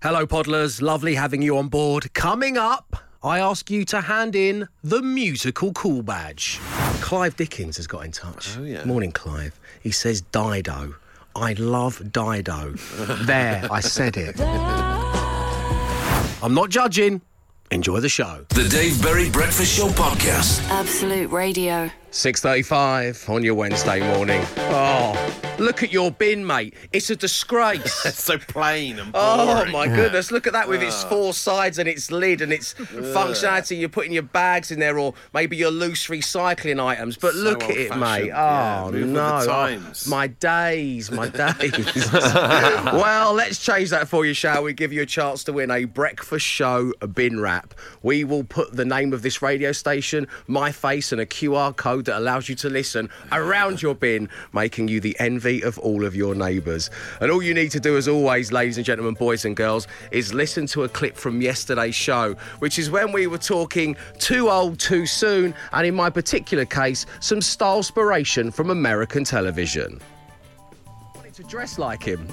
Hello, Podlers. Lovely having you on board. Coming up, I ask you to hand in the musical cool badge. Clive Dickens has got in touch. Oh, yeah. Morning, Clive. He says Dido. I love Dido. there, I said it. I'm not judging. Enjoy the show. The Dave Berry Breakfast Show Podcast. Absolute Radio. 6.35 on your Wednesday morning. Oh, look at your bin, mate. It's a disgrace. It's so plain and oh, boring. Oh boring. my goodness! Look at that with its ah. four sides and its lid and its functionality. You're putting your bags in there, or maybe your loose recycling items. But So look at it, mate. old-fashioned. Oh, yeah, Oh no! the Oh, my days, my days. well, let's change that for you, shall we? Give you a chance to win a breakfast show bin wrap. We will put the name of this radio station, my face, and a QR code that allows you to listen around your bin, making you the envy of all of your neighbours. And all you need to do, as always, ladies and gentlemen, boys and girls, is listen to a clip from yesterday's show, which is when we were talking too old too soon, and in my particular case, some style inspiration from American television. Wanted to dress like him.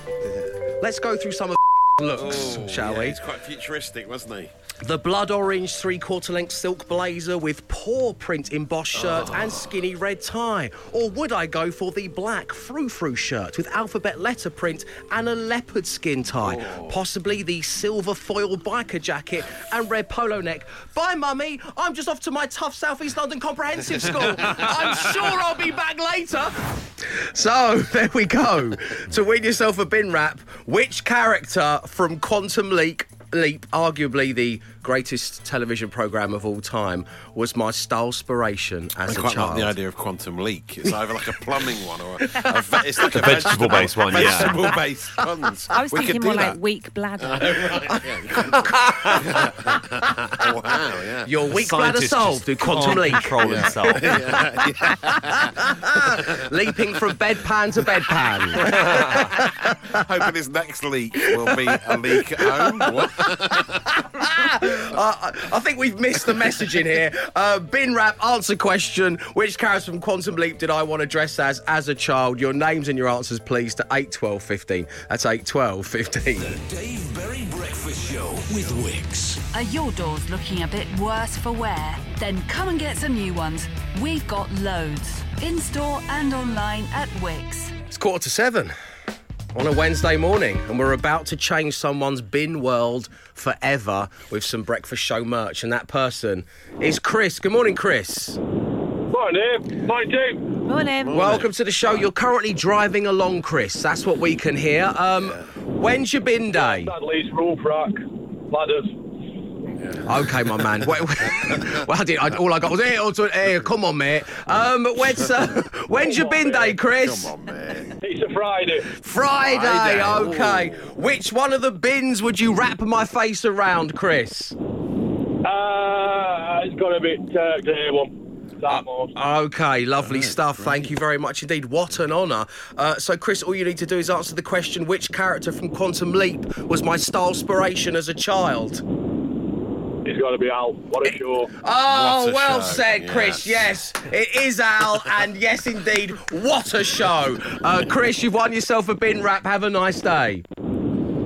Let's go through some of looks, Oh, shall yeah, we? He's quite futuristic, wasn't he? The blood orange three quarter length silk blazer with paw print embossed shirt and oh. skinny red tie. Or would I go for the black frou frou shirt with alphabet letter print and a leopard skin tie? Oh. Possibly the silver foil biker jacket and red polo neck. Bye, mummy. I'm just off to my tough Southeast London Comprehensive School. I'm sure I'll be back later. So there we go. to win yourself a bin wrap, which character from Quantum Leap, Leap, arguably the greatest television program of all time, was my style inspiration I as a quite child? like the idea of quantum leak. It's either like a plumbing one or a, a ve- it's like a, vegetable-based one, yeah. Vegetable-based ones. I was we thinking more do like that. weak bladder. Oh, oh, wow, yeah. Your weak bladder Scientist solved just through quantum can't leap. Control himself. Leaping from bedpan to bedpan. Hoping his next leak will be a leak at home. What? Uh, I think we've missed the messaging here. Uh, bin wrap, answer question. Which character from Quantum Leap did I want to dress as as a child? Your names and your answers, please, to 8, 12, 15. That's 8, 12, 15. Dave Berry Breakfast Show with Wickes. Are your doors looking a bit worse for wear? Then come and get some new ones. We've got loads. In store and online at Wickes. It's quarter to seven on a Wednesday morning, and we're about to change someone's bin world forever with some breakfast show merch. And that person is Chris. Good morning, Chris. Morning, morning, Dave. Morning. Welcome to the show. You're currently driving along, Chris. That's what we can hear. Um, when's your bin day? Dudley's roof rack, ladders. Okay, my man. Wait, well, I did. I, all I got was here. Also, here. Come on, mate. Um, when's uh, when's your bin day, Chris? Come on, man. It's a Friday. Friday. Friday. Okay. Which one of the bins would you wrap my face around, Chris? Uh, it's got a bit uh, day one. That most. Okay, lovely stuff. Thank you very much indeed. What an honour. Uh, so, Chris, all you need to do is answer the question which character from Quantum Leap was my style inspiration as a child? It's got to be Al. What a show. Oh, a well show. said, Chris. Yes. it is Al, and yes, indeed, what a show. Uh, Chris, you've won yourself a bin wrap. Have a nice day.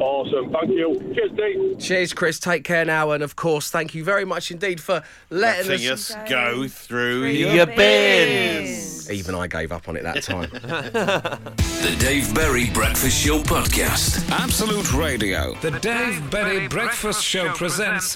Awesome. Thank you. Cheers, Dave. Cheers, Chris. Take care now, and of course, thank you very much indeed for letting Letting us. us go through Your your bins. Even I gave up on it that time. The Dave Berry Breakfast Show Podcast. Absolute Radio. The Dave Berry Breakfast Show presents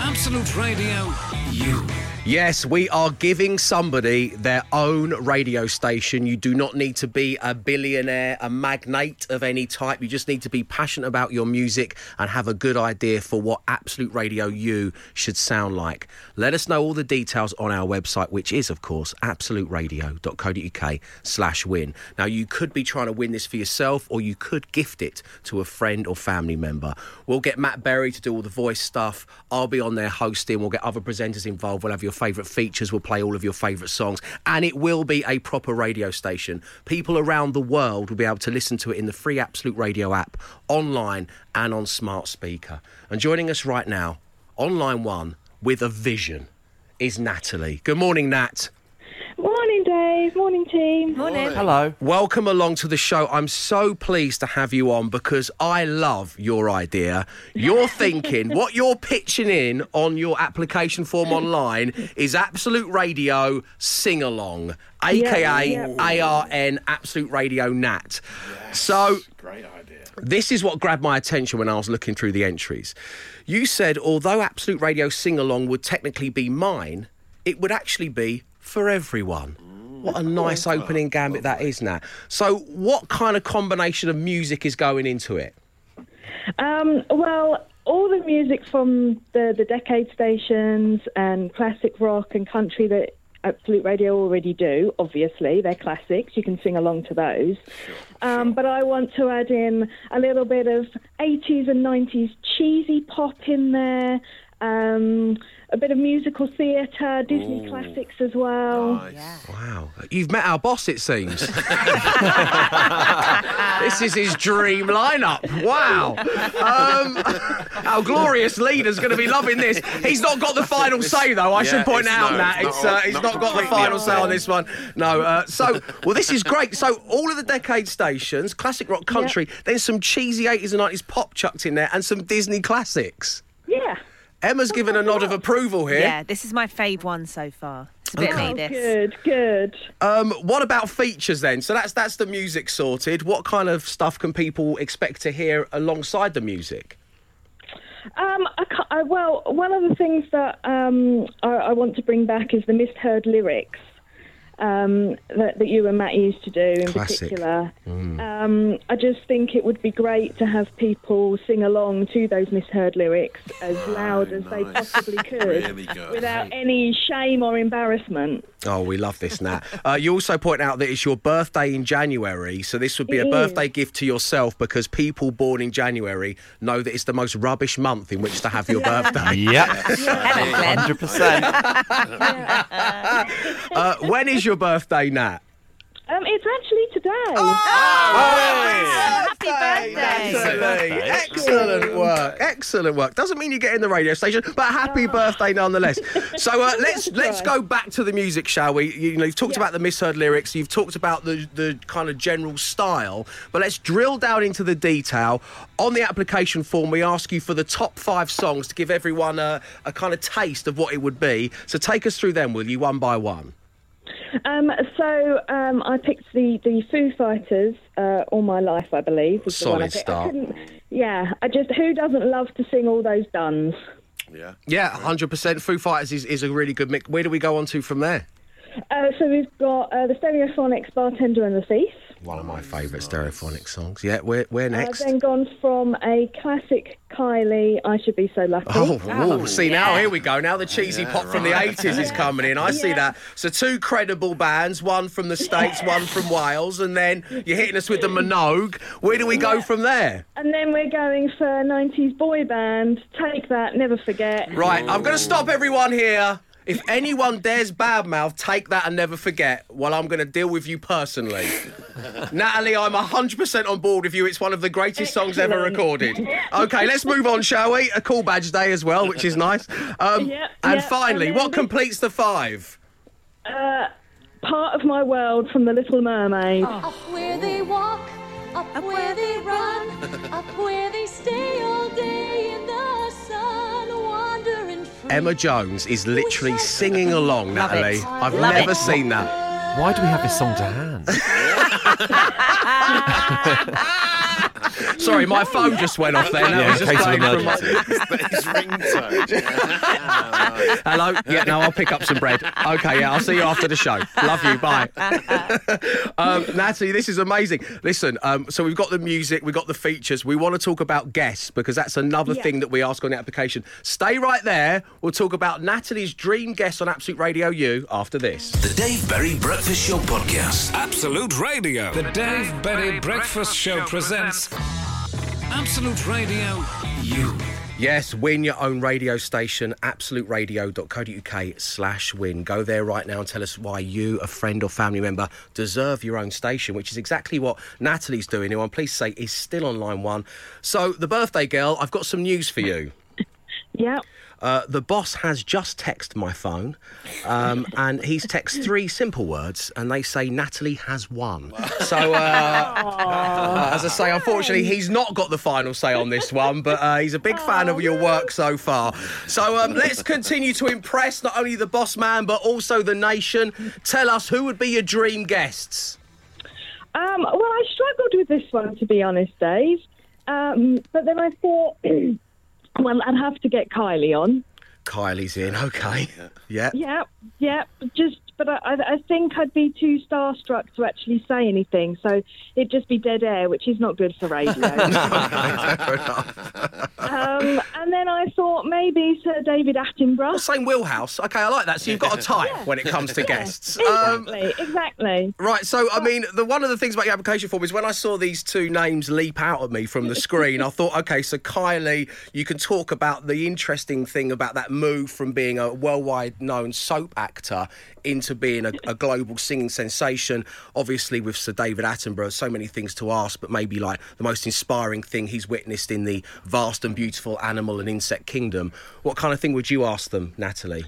Absolute Radio You. Yes, we are giving somebody their own radio station. You do not need to be a billionaire, a magnate of any type. You just need to be passionate about your music and have a good idea for what Absolute Radio You should sound like. Let us know all the details on our website, which is, of course, absoluteradio.co.uk slash win. Now, you could be trying to win this for yourself or you could gift it to a friend or family member. We'll get Matt Berry to do all the voice stuff. I'll be on there hosting. We'll get other presenters involved. We'll have your favourite features. We'll play all of your favourite songs. And it will be a proper radio station. People around the world will be able to listen to it in the free Absolute Radio app, online and on smart speaker. And joining us right now, online one, with a vision, is Natalie. Good morning, Nat. Morning, Dave. Morning, team. Morning. Hello. Welcome along to the show. I'm so pleased to have you on because I love your idea. You're thinking what you're pitching in on your application form online is Absolute Radio Sing Along, aka yeah. ARN Absolute Radio Nat. So Great idea. this is what grabbed my attention when I was looking through the entries. You said although Absolute Radio Sing Along would technically be mine, it would actually be for everyone. What a nice opening gambit that is, Nat. So, what kind of combination of music is going into it? Um, well, all the music from the, the decade stations and classic rock and country that Absolute Radio already do, obviously. They're classics. You can sing along to those. um, But I want to add in a little bit of 80s and 90s cheesy pop in there. Um, a bit of musical theatre, Disney classics as well. Wow. You've met our boss, it seems. this is his dream lineup. Wow. Um, our glorious leader's going to be loving this. He's not got the final say, though. I Yeah, should point out, no, Nat. it's It's, not- uh, he's not not got the final say on this one. No. Uh, so, well, this is great. So, all of the decade stations, classic rock country, then some cheesy 80s and 90s pop chucked in there, and some Disney classics. Yeah. Emma's given a nod of approval here. Yeah, this is my fave one so far. It's a bit Okay. me, Oh, this. good, good. Um, what about features then? So that's that's the music sorted. What kind of stuff can people expect to hear alongside the music? Um, I I, well, one of the things that um, I, I want to bring back is the misheard lyrics um, that, that you and Matt used to do in Classic. particular. Um, I just think it would be great to have people sing along to those misheard lyrics as loud as they possibly could Really without any shame or embarrassment. Oh, we love this, Nat. Uh, you also point out that it's your birthday in January, so this would be a It is. birthday gift to yourself because people born in January know that it's the most rubbish month in which to have your birthday. Yep. Hello, Glenn. 100%. Uh, when is your birthday, Nat? Um, it's actually today. Oh, Happy birthday. Excellent, excellent work, excellent work. Doesn't mean you get in the radio station, but happy birthday nonetheless. So uh, let's let's go back to the music, shall we? You know, you've talked about the misheard lyrics, you've talked about the the kind of general style, but let's drill down into the detail. On the application form, we ask you for the top five songs to give everyone a, a kind of taste of what it would be. So take us through them, will you, one by one? Um, so um, I picked the, the Foo Fighters uh, all my life, I believe. Was the one I Solid picked. I start. couldn't- yeah, I just who doesn't love to sing all those duns? Yeah. Yeah, hundred percent. Foo Fighters is, is a really good mix. Where do we go on to from there? Uh, so we've got uh, the Stereophonics "Bartender and the Thief." One of my favourite stereophonic songs. Yeah, where where uh, next? I've then gone from a classic Kylie, "I Should Be So Lucky." Oh, ooh, oh, see now here we go. Now the cheesy pop from the right. eighties is coming in. I see that. So two credible bands, one from the states, one from Wales, and then you're hitting us with the Minogue. Where do we go from there? And then we're going for '90s boy band. Take that, never forget. Right, I'm going to stop everyone here. If anyone dares badmouth, take that and never forget. Well, I'm going to deal with you personally. Natalie, I'm 100% on board with you. It's one of the greatest songs ever recorded. Okay, let's move on, shall we? A cool badge day as well, which is nice. Um, Yeah, and yeah, finally, and what this- completes the five? Uh, part of my world from The Little Mermaid. Up where they walk, up, where they run, up where they stay Emma Jones is literally singing along, Love Natalie. it. I've Love never it. seen that. Why do we have this song to hand? Sorry, my phone just went off there. That Yeah, was just case of playing from my- His ringtone. Hello. Yeah, no, I'll pick up some bread. Okay, yeah, I'll see you after the show. Love you. Bye. um, Natalie, this is amazing. Listen, um, so we've got the music, we've got the features. We want to talk about guests because that's another Yeah. thing that we ask on the application. Stay right there. We'll talk about Natalie's dream guest on Absolute Radio You after this. The Dave Berry Breakfast Show Podcast. Absolute Radio. The Dave Berry Breakfast Show presents Absolute Radio You. Yes, win your own radio station, absoluteradio.co.uk slash win. Go there right now and tell us why you, a friend or family member, deserve your own station, which is exactly what Natalie's doing, who I'm pleased to say is still on line one. So, the birthday girl, I've got some news for you. Yeah. Uh, the boss has just texted my phone, um, and he's texted three simple words, and they say Natalie has won. So, uh, uh, as I say, unfortunately, he's not got the final say on this one, but uh, he's a big fan of your work so far. So, um, let's continue to impress not only the boss man, but also the nation. Tell us who would be your dream guests. Um, well, I struggled with this one, to be honest, Dave. Um, but then I thought, well, I'd have to get Kylie on. Kylie's in, okay. Yeah. Yeah, yeah. Just, but I, I think I'd be too starstruck to actually say anything. So it'd just be dead air, which is not good for radio. um, and then I thought maybe Sir David Attenborough. Same wheelhouse. Okay, I like that. So you've got a type when it comes to guests. Um, Exactly, exactly. Right, so I mean, the one of the things about your application form is when I saw these two names leap out at me from the screen, I thought, okay, so Kylie, you can talk about the interesting thing about that move from being a worldwide known soap actor into being a, a global singing sensation. Obviously, with Sir David Attenborough, so many things to ask, but maybe like the most inspiring thing he's witnessed in the vast and beautiful animal and insect kingdom. What kind of thing would you ask them, Natalie?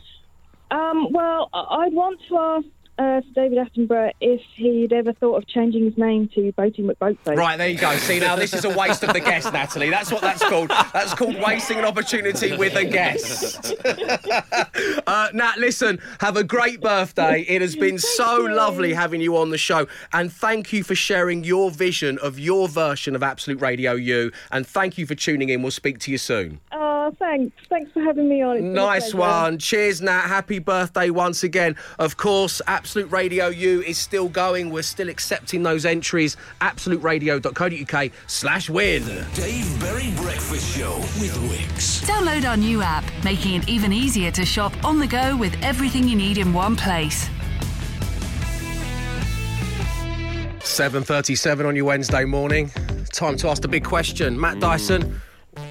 Um, well, I'd want to ask uh, David Attenborough if he'd ever thought of changing his name to Boaty McBoatface. Right, there you go. See, now this is a waste of the guest, Natalie. That's what that's called. That's called wasting an opportunity with a guest. uh, Nat, listen, have a great birthday. It has been so lovely having you on the show. And thank you for sharing your vision of your version of Absolute Radio You. And thank you for tuning in. We'll speak to you soon. Oh, thanks. Thanks for having me on. It's Nice one. Cheers, Nat. Happy birthday once again. Of course, Absolute Radio U is still going. We're still accepting those entries. AbsoluteRadio.co.uk slash win. Dave Berry Breakfast Show with Wickes. Download our new app, making it even easier to shop on the go with everything you need in one place. 7.37 on your Wednesday morning. Time to ask the big question. Matt Dyson,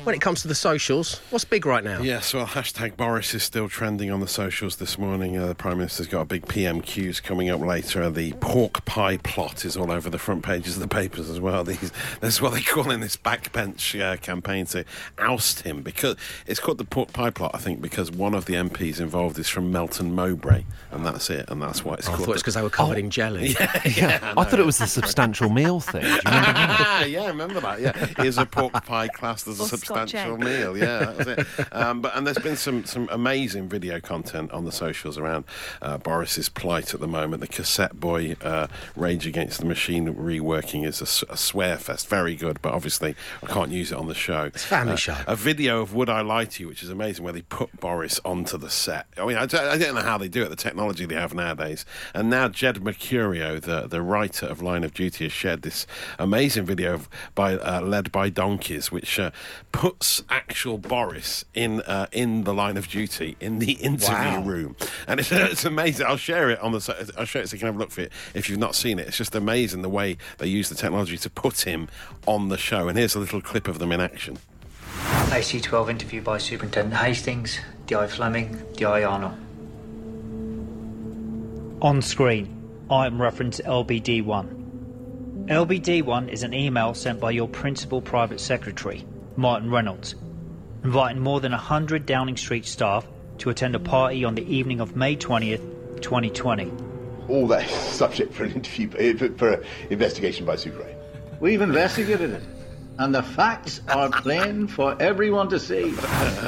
when it comes to the socials, what's big right now? Yes, well, hashtag Boris is still trending on the socials this morning. Uh, the Prime Minister's got a big PMQs coming up later. The pork pie plot is all over the front pages of the papers as well. These, this is what they call in this backbench uh, campaign to oust him because it's called the pork pie plot, I think, because one of the MPs involved is from Melton Mowbray, and that's it, and that's why it's I called. thought it's because they were covered in jelly. Yeah, Yeah, I thought it was the substantial meal thing. Do you remember? Ah, yeah, I remember that. Yeah, is a pork pie class. as a Or Scotch substantial meal? Yeah, that was it. Um, but and there's been some some amazing video content on the socials around uh, Boris's plight at the moment. The Cassetteboy uh, Rage Against the Machine reworking is a swear fest, very good. But obviously, I can't use it on the show. It's a family show. A video of Would I Lie to You, which is amazing, where they put Boris onto the set. I mean, I don't, I don't know how they do it. The technology they have nowadays. And now Jed Mercurio, the the writer of Line of Duty, has shared this amazing video of, by uh, led by donkeys, which uh, puts actual Boris in uh, in the Line of Duty in the interview Wow. room, and it's, it's amazing. I'll share it on the. I'll share it so you can have a look for it if you've not seen it. It's just amazing the way they use the technology to put him on the show. And here's a little clip of them in action. AC12 interview by Superintendent Hastings, D.I. Fleming, D.I. Arnold. On screen, item reference LBD1. LBD1 is an email sent by your principal private secretary, Martin Reynolds, inviting more than 100 Downing Street staff to attend a party on the evening of May 20th, 2020. All that subject for an interview, eh, for, for an investigation by Super 8. We've investigated it, and the facts are plain for everyone to see.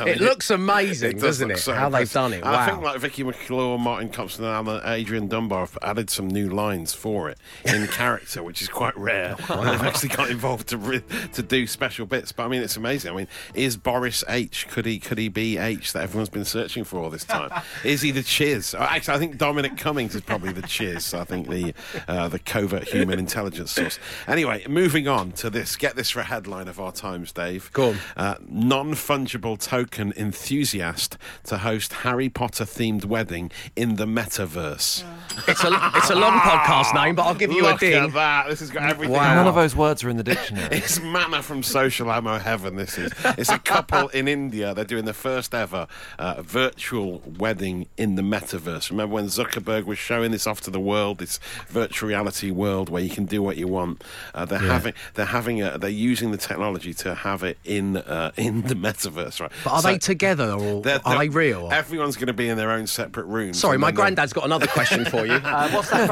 It looks amazing, It does doesn't look it? so How they've done it. And I Wow. think like Vicky McClure, Martin Compston, and Adrian Dunbar have added some new lines for it in character, which is quite rare. And they've actually got involved to re- to do special bits. But I mean, it's amazing. I mean, is Boris H? Could he could he be H that everyone's been searching for all this time? is he the CHIS? Uh, Actually, I think Dominic Cummings is probably the CHIS. I think the uh, the covert human intelligence source. Anyway, moving on to this. Get this for a headline of our times, Dave. Go on. Uh, Non fungible token enthusiast to host Harry Potter themed wedding in the metaverse. It's a it's a long podcast name, but I'll give you a Look ding. at that. This has got everything. None of those words are in the dictionary. It's manna from social ammo heaven. This is. It's a couple in India. They're doing the first ever uh, virtual wedding in the metaverse. Remember when Zuckerberg was showing this off to the world, this virtual reality world where you can do what you want. Uh, they're Yeah. having. They're having. A, they're using the technology to have it in uh, in the metaverse, right? But are So they together or they're- are they they're- real? Everyone's going to be in their own separate rooms. Sorry, my granddad's got another question for you. Uh, what's are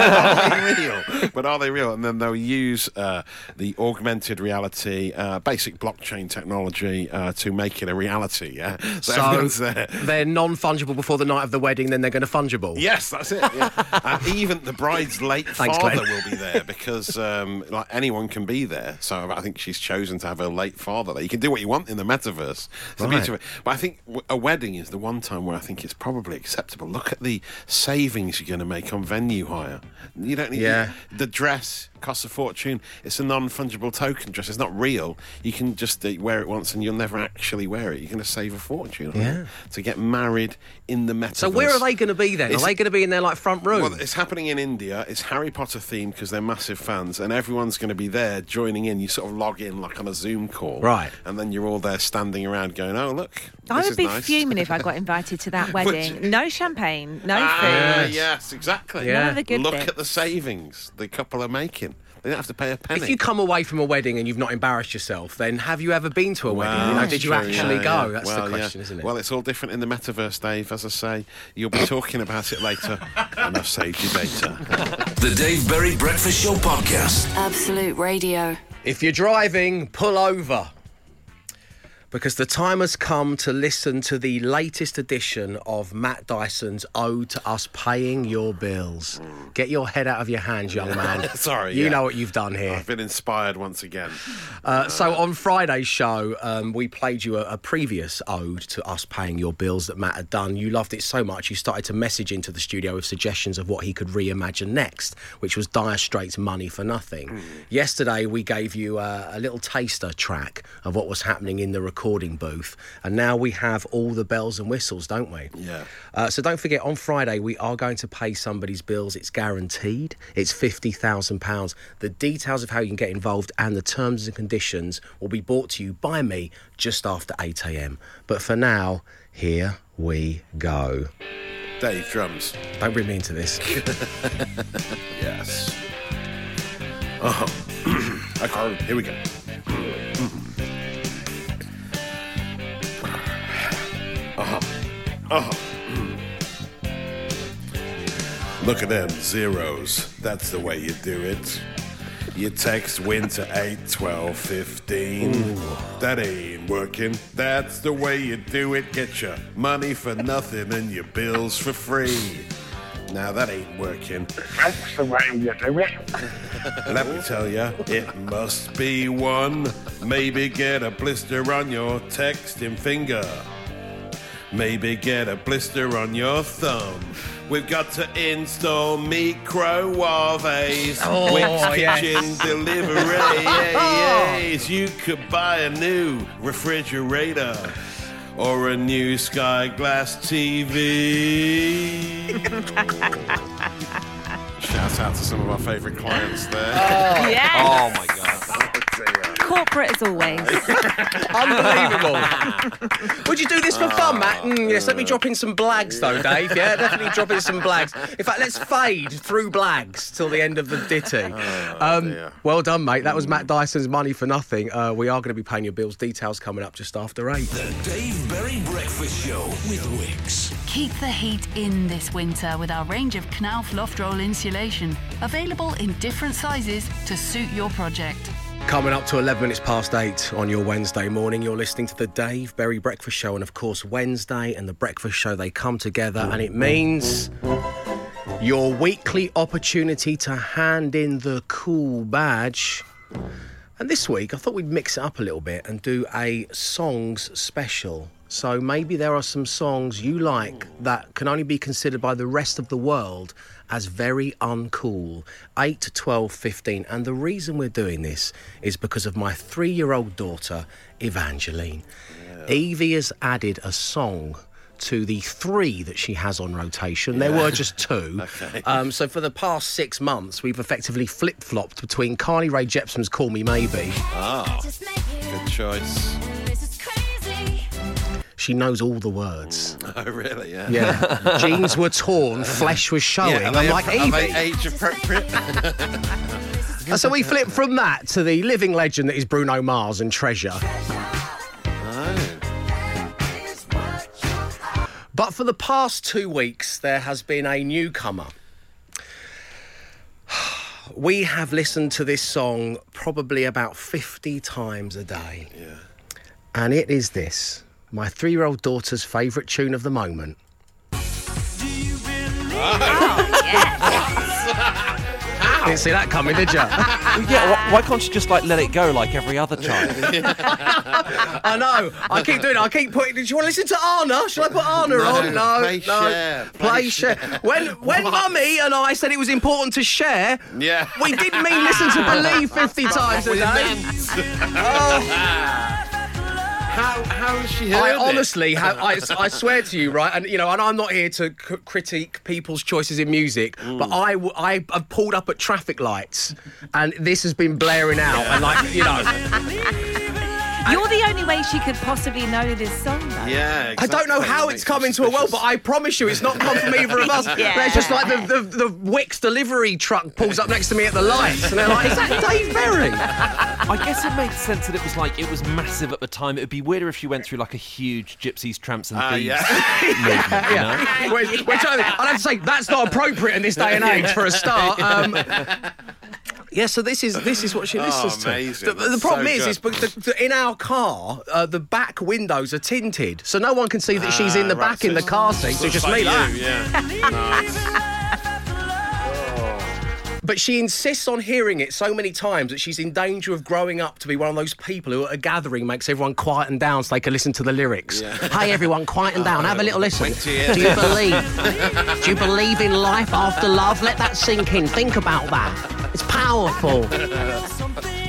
they real? But are they real? And then they'll use uh, the augmented reality, uh, basic blockchain technology uh, to make it a reality. Yeah, so, So there. they're non-fungible before the night of the wedding, then they're going to fungible. Yes, that's it. Yeah. and even the bride's late Thanks, father Glenn. will be there because um, like anyone can be there. So I think she's chosen to have a late father there. You can do what you want in the metaverse. It's Right. beauty. But I think a wedding is the one time where I think it's probably acceptable. Look at the savings you're going to make on venue hire. You don't need Yeah. the dress costs a fortune. It's a non-fungible token dress. It's not real. You can just uh, wear it once and you'll never actually wear it. You're going to save a fortune. Yeah. To get married in the metaverse. So where are they going to be then? It's- are they going to be in their like front room? well, it's happening in India. It's Harry Potter themed because they're massive fans, and everyone's going to be there joining in. You sort of log in like on a Zoom call, Right. And then you're all there standing around going, "Oh, look, I would is be nice." fuming if I got invited to that wedding. No champagne, no Ah, food. yes, exactly. None of the good Look bits. at the savings the couple are making. They don't have to pay a penny. If you come away from a wedding and you've not embarrassed yourself, then have you ever been to a wedding? You know, did you actually yeah, go? yeah. That's Well, the yeah. question, isn't it? Well, it's all different in the metaverse, Dave. As I say, you'll be talking about it later, and I've saved you data. The Dave Berry Breakfast Show Podcast. Absolute Radio. If you're driving, pull over. Because the time has come to listen to the latest edition of Matt Dyson's Ode to Us Paying Your Bills. Get your head out of your hands, young man. Sorry, You yeah. know what you've done here. I've been inspired once again. Uh, so on Friday's show, um, we played you a, a previous ode to us paying your bills that Matt had done. You loved it so much, you started to message into the studio with suggestions of what he could reimagine next, which was Dire Straits' "Money for Nothing." Yesterday, we gave you a, a little taster track of what was happening in the recording booth, and now we have all the bells and whistles, don't we? Yeah. Uh, so don't forget, on Friday we are going to pay somebody's bills. It's guaranteed. It's fifty thousand pounds. The details of how you can get involved and the terms and conditions will be brought to you by me just after eight a.m. But for now, here we go. Dave, drums. Don't bring me into this. Yes. Oh. okay, here we go. Uh-huh. Uh-huh. Look at them zeros. That's the way you do it. You text win to 8, 12, 15. That ain't working. That's the way you do it. Get your money for nothing and your bills for free. Now that ain't working. That's the way you do it. Let me tell you, it must be one. Maybe get a blister on your texting finger. Maybe get a blister on your thumb. We've got to install microwaves. Oh, Wickes yes. kitchen deliveries. You could buy a new refrigerator or a new Sky Glass TV. Shout out to some of our favourite clients there. Oh, yes. Oh my god. Corporate as always. Unbelievable. Would you do this for fun, Matt? Mm, yes, let me drop in some blags, though, Dave. Yeah, definitely drop in some blags. In fact, let's fade through blags till the end of the ditty. um, well done, mate. That was Matt Dyson's Money for Nothing. Uh, we are going to be paying your bills. Details coming up just after eight. The Dave Berry Breakfast Show with Wickes. Keep the heat in this winter with our range of Knauf loft roll insulation, available in different sizes to suit your project. Coming up to 11 minutes past 8 on your Wednesday morning, you're listening to the Dave Berry Breakfast Show. And of course, Wednesday and the Breakfast Show, they come together, and it means your weekly opportunity to hand in the cool badge. And this week, I thought we'd mix it up a little bit and do a songs special. So maybe there are some songs you like that can only be considered by the rest of the world as very uncool. 8 to 12, 15. And the reason we're doing this is because of my three year old daughter, Evangeline. Evie has added a song to the three that she has on rotation. There were just two. Okay. Um, so for the past six months, we've effectively flip flopped between Carly Rae Jepsen's Call Me Maybe. Ah, good choice. She knows all the words. Oh, really? Yeah. Yeah. Jeans were torn, flesh was showing. Yeah, I'm like, are they age appropriate? So we flip from that to the living legend that is Bruno Mars and Treasure. Oh. But for the past two weeks, there has been a newcomer. We have listened to this song probably about 50 times a day. Yeah. And it is this my three year old daughter's favourite tune of the moment. Didn't see that coming, did you? Yeah, why, why can't you just like let it go like every other child? I know. I keep doing it. I keep putting. Do you want to listen to Anna? Shall I put Anna No, on? No, play no. Share, Play, play share. Share. When when What? Mummy and I said it was important to share, Yeah. we didn't mean listen to Believe 50 times a We day. meant. How how has she heard I it? honestly, have, I, I swear to you, right, and you know, and I'm not here to c- critique people's choices in music, Mm. but I, w- I have pulled up at traffic lights, and this has been blaring out, and like, you know, You're the only way she could possibly know this song, though. Yeah. I don't know how it's come into a world, but I promise you, it's not come from either of us. Yeah. They're just like the, the the Wickes delivery truck pulls up next to me at the lights, and they're like, "Is that Dave Berry?" I guess it makes sense that it was like it was massive at the time. It would be weirder if she went through like a huge gypsies, tramps, and Ah, thieves yeah. movement. You know? yeah. Which, which I, I'd have to say that's not appropriate in this day and age for a start. Um, yeah, so this is this is what she Oh, listens amazing. to. The, the problem so is, good. is because the, the, in our car, uh, the back windows are tinted, so no one can see that she's in the Ah, right, back so in the car seat. So Looks just like me, you. Yeah. nice. But she insists on hearing it so many times that she's in danger of growing up to be one of those people who at a gathering makes everyone quiet and down so they can listen to the lyrics. Hey everyone, quiet and down, have a little listen. Wait till you Do you believe? Do you believe in life after love? Let that sink in. Think about that. It's powerful.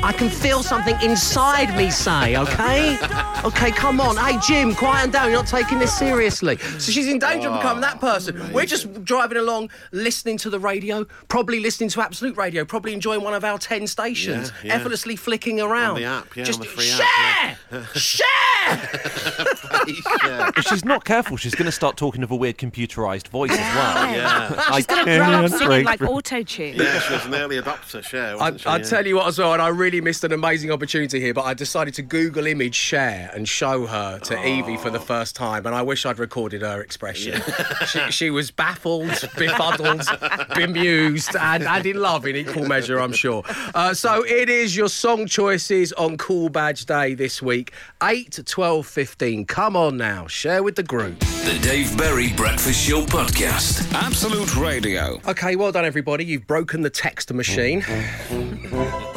I can feel something inside me say, okay? Okay, come on. Hey, Jim, quiet down. You're not taking this seriously. So she's in danger of becoming that person. Oh, We're just driving along, listening to the radio, probably listening to Absolute Radio, probably enjoying one of our 10 stations, Yeah, yeah. effortlessly flicking around. the app, yeah, just on the free share! app, Share! yeah. If she's not careful, she's going to start talking of a weird computerized voice as well. Yeah. She's going to grow up singing like auto tune. Yeah, she was an early adopter, Cher, I, wasn't she? I Yeah. tell you what as well, and I really missed an amazing opportunity here, but I decided to Google image Cher and show her to Evie for the first time, and I wish I'd recorded her expression. she, she was baffled, befuddled, bemused, and, and in love in equal measure, I'm sure. Uh, so it is your song choices on Cool Badge Day this week 8, 12, 15. Come on now, share with the group. The Dave Berry Breakfast Show Podcast. Absolute Radio. Okay, well done, everybody. You've broken the text machine.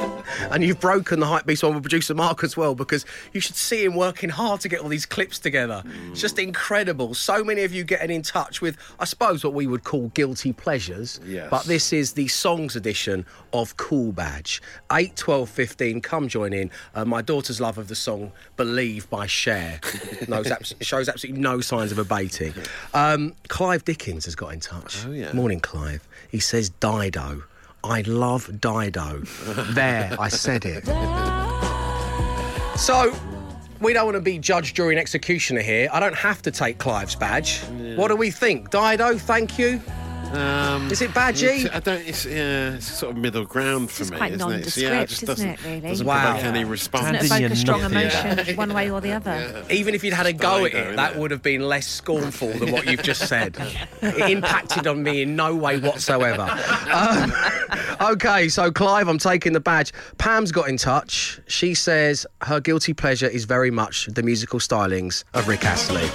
And you've broken the hype beast one with producer Mark as well because you should see him working hard to get all these clips together. It's just incredible. So many of you getting in touch with, I suppose, what we would call guilty pleasures. Yes. But this is the songs edition of Cool Badge. 8, 12, 15. Come join in. Uh, my daughter's love of the song Believe by Cher knows shows absolutely no signs of abating. Um, Clive Dickens has got in touch. Oh, yeah. Morning, Clive. He says Dido. I love Dido. there, I said it. So, we don't want to be judge, jury, and executioner here. I don't have to take Clive's badge. What do we think? Dido, thank you. Um, Is it badgy? I don't. It's yeah. It's sort of middle ground for It's me, quite isn't it? It's- yeah, nondescript, just isn't doesn't, it, really? Doesn't Wow. provoke any response. Doesn't Standing evoke a strong nothing. emotion one way or the other. Even if you'd had a go at Dido, it, that would have been less scornful than what you've just said. It impacted on me in no way whatsoever. Um, okay, so Clive, I'm taking the badge. Pam's got in touch. She says her guilty pleasure is very much the musical stylings of Rick Astley.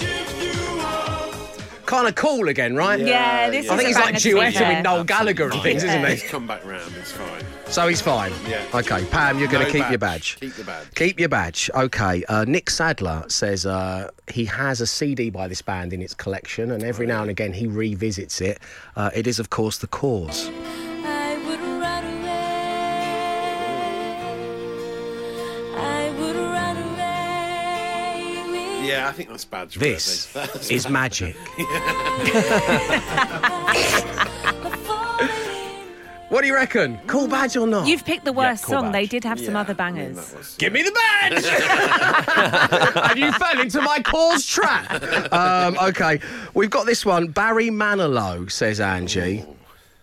Kind of cool again, right? Yeah, this I is think a he's like banger to be duetting fair. with Noel Gallagher and things, isn't He's he? come back round. It's fine. So he's fine. Yeah. Okay, Pam, you're going to No keep your badge. Keep the badge. Keep your badge. Okay. Uh, Nick Sadler says uh, he has a CD by this band in its collection, and every now and again he revisits it. Uh, it is, of course, The Corrs. Yeah, I think that's badge. This worthy. That's is badge. magic. What do you reckon? Cool badge or not? You've picked the worst cool song. They did have some Yeah, other I mean, bangers. that was- Give me the badge! and you fell into my Corrs trap. Um, okay, we've got this one. Barry Manilow, says Angie.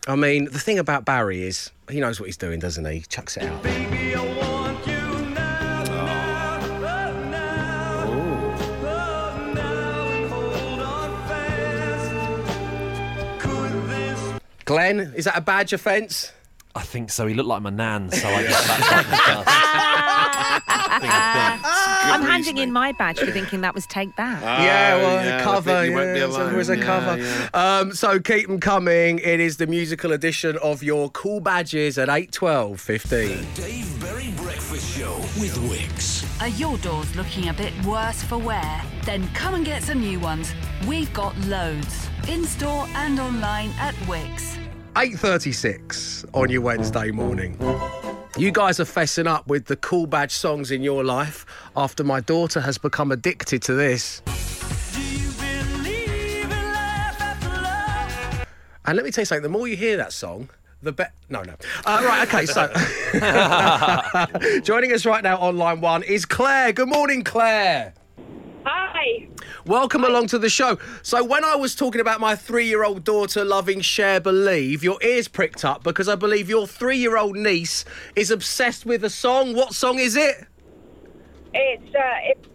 I mean, the thing about Barry is He knows what he's doing, doesn't he? Chucks it out. Glenn, is that a badge offence? I think so. He looked like my nan, so I guess that's I'm handing in my badge for thinking that was Take That. yeah, well, yeah, cover. think you won't be yeah, so alone. there was a Yeah, cover. yeah. Um, so keep them coming. It is the musical edition of your cool badges at 8, 12, 15. Dave Berry Breakfast Show with Wickes. Are your doors looking a bit worse for wear? Then come and get some new ones. We've got loads. In store and online at Wickes. 8.36 on your Wednesday morning. You guys are fessing up with the cool badge songs in your life after my daughter has become addicted to this. And let me tell you something, the more you hear that song, the better. No, no. Uh, right, okay, so. Joining us right now on line one is Claire. Good morning, Claire. Hi. Welcome along to the show. So, when I was talking about my three year old daughter loving Cher Believe, your ears pricked up because I believe your three year old niece is obsessed with a song. What song is it? It's uh, it's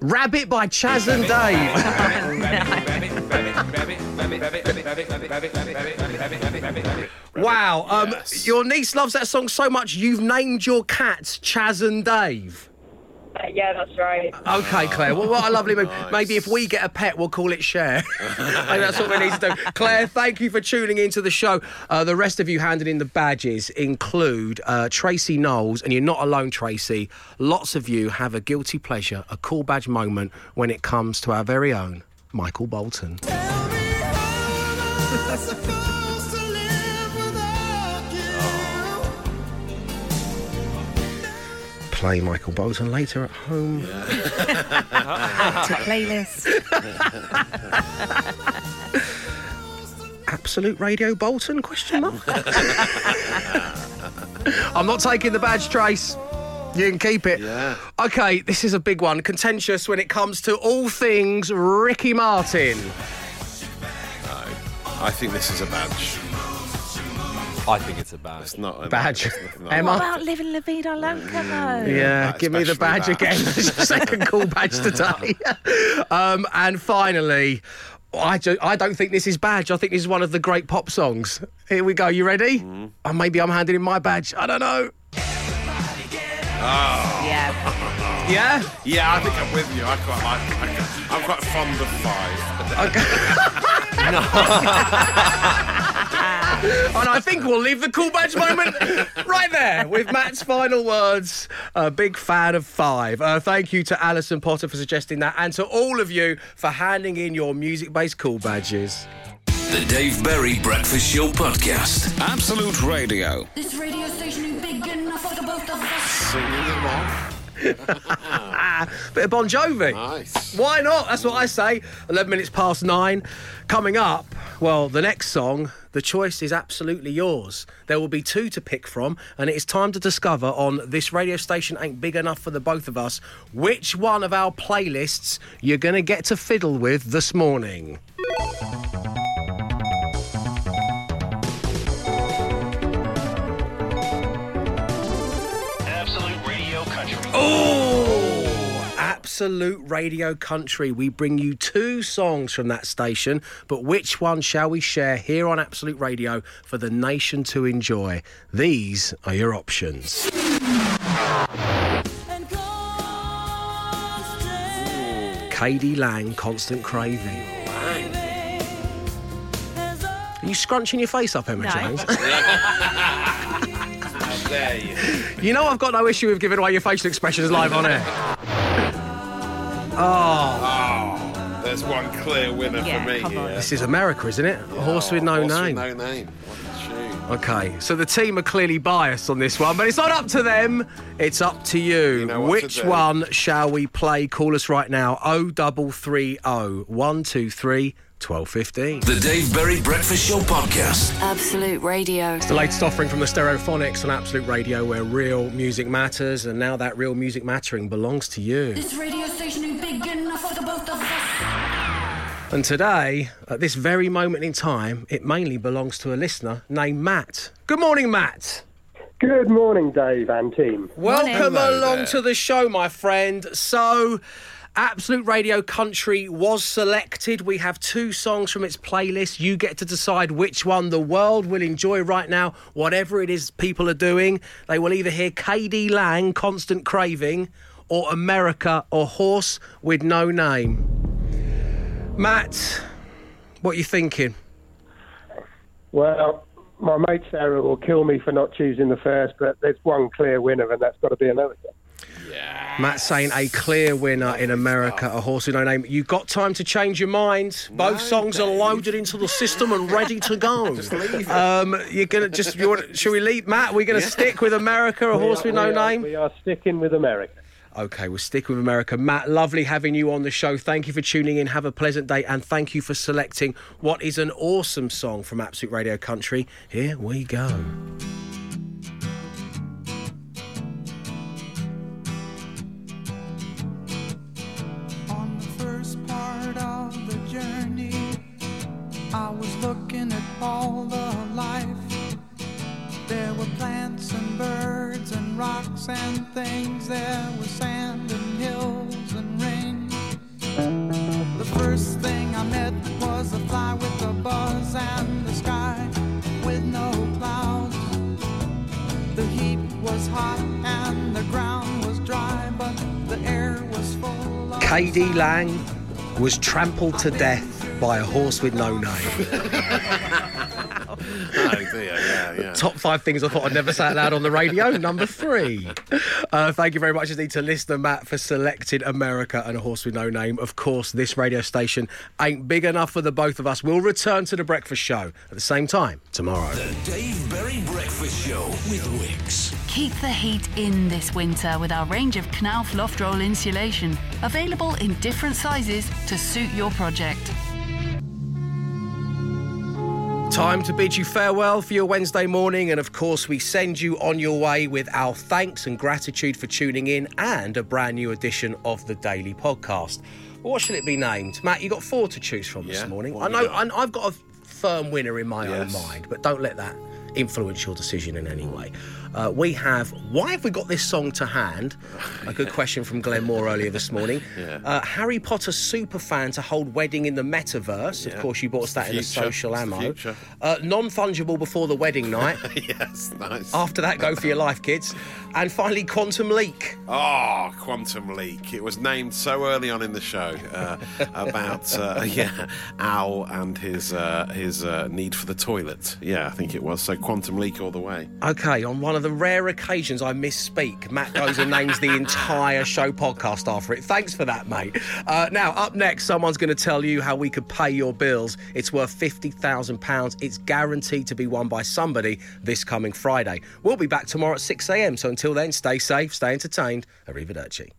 Rabbit by Chas and Dave. Wow, um, your niece loves that song so much you've named your cats Chas and Dave. Yeah, that's right. Okay, Claire. Well, what a lovely move. Maybe if we get a pet, we'll call it Cher. and that's what we need to do. Claire, thank you for tuning into the show. Uh, the rest of you handing in the badges include uh, Tracy Knowles, and you're not alone, Tracy. Lots of you have a guilty pleasure, a cool badge moment when it comes to our very own Michael Bolton. Play Michael Bolton later at home. Add to playlist. Absolute Radio Bolton? Question mark. I'm not taking the badge, Trace. You can keep it. Yeah. Okay, this is a big one. Contentious when it comes to all things Ricky Martin. I think this is a badge. I think it's a badge. It's not a Badge. It's not- Emma? What about living La Vida Loca though? Yeah, That give me the especially badge that. again. Second cool badge today. um, and finally, I, do, I don't think this is badge. I think this is one of the great pop songs. Here we go. You ready? Mm-hmm. Maybe I'm handing in my badge. I don't know. Yeah. Yeah? Yeah, I think I'm with you. I quite like. I, I'm quite fond of five. and I think we'll leave the cool badge moment right there with Matt's final words. A big fan of five. Uh, thank you to Alison Potter for suggesting that, and to all of you for handing in your music-based cool badges. The Dave Berry Breakfast Show podcast. Absolute Radio. This radio station is big enough for the both of us. Singing them off. Bit of Bon Jovi. Nice. Why not? That's what I say. 11 minutes past nine. Coming up, well, the next song, the choice is absolutely yours. There will be two to pick from, and it is time to discover on This Radio Station Ain't Big Enough for the Both of Us which one of our playlists you're going to get to fiddle with this morning. Absolute Radio Country. We bring you two songs from that station, but which one shall we share here on Absolute Radio for the nation to enjoy? These are your options. KD Lang, Constant Craving. Are you scrunching your face up, Emma No. Jones? How dare you? You know I've got no issue with giving away your facial expressions live on air. Oh, Oh, there's one clear winner Yeah, for me come on. here. this is America, isn't it? A horse with no oh, Horse name. With no name. What a tune. Okay, so the team are clearly biased on this one, but it's not up to them. It's up to you. know Which to one shall we play? Call us right now. 0330 123 1215. The Dave Berry Breakfast Show podcast. Absolute Radio. It's The latest offering from the Stereophonics on Absolute Radio, where real music matters, and now that real music mattering belongs to you. This radio station is big enough for the both of us. And today, at this very moment in time, it mainly belongs to a listener named Matt. Good morning, Matt. Good morning, Dave and team. Welcome along to the show, my friend. So, Absolute Radio Country was selected. We have two songs from its playlist. You get to decide which one the world will enjoy right now, whatever it is people are doing. They will either hear KD Lang, Constant Craving, or America, or Horse with No Name. Matt, what are you thinking? Well, my mate Sarah will kill me for not choosing the first, but there's one clear winner, and that's got to be America. Matt saying a clear winner in America, a horse with no name. You've got time to change your mind. Both songs are loaded into the system and ready to go. just leave it. Um, you're gonna just. You want, should we leave, Matt? We're gonna Yeah. stick with America, a We horse are- with no are- name. We are sticking with America. Okay, we'll stick with America. Matt, lovely having you on the show. Thank you for tuning in. Have a pleasant day, and thank you for selecting what is an awesome song from Absolute Radio Country. Here we go. I was looking at all the life. There were plants and birds and rocks and things. There was sand and hills and rain. The first thing I met was a fly with a buzz and the sky with no clouds. The heat was hot and the ground was dry, but the air was full of KD Lang was trampled to death by a horse with no name. Oh dear, yeah, yeah. Top five things I thought I'd never say out loud on the radio. Number three. Uh, thank you very much indeed to listener Matt for selecting America and a horse with no name. Of course, this radio station ain't big enough for the both of us. We'll return to the breakfast show at the same time tomorrow. The Dave Berry Breakfast Show with Wickes. Keep the heat in this winter with our range of Knauf loft roll insulation, available in different sizes to suit your project. Time to bid you farewell for your Wednesday morning, and of course, we send you on your way with our thanks and gratitude for tuning in and a brand new edition of the Daily Podcast. What shall it be named? Matt, you got four to choose from this morning. I know got? I've got a firm winner in my Yes. own mind, but don't let that influence your decision in any way. Uh, we have, why have we got this song to hand? A good question from Glenn Moore earlier this morning. Yeah. Uh, Harry Potter super fan to hold wedding in the metaverse. Of course, you bought us that in the social It's ammo. Uh, non fungible before the wedding night. yes, nice. After that, go for your life, kids. And finally, Quantum Leak. Oh, Quantum Leak. It was named so early on in the show uh, about uh, yeah Al and his uh, his uh, need for the toilet. Yeah, I think it was. So Quantum Leak all the way. Okay, on one of the rare occasions I misspeak, Matt goes and names the entire show podcast after it. Thanks for that, mate. Uh, now, up next, someone's going to tell you how we could pay your bills. It's worth £50,000. It's guaranteed to be won by somebody this coming Friday. We'll be back tomorrow at 6am, so until then, stay safe, stay entertained. Arrivederci.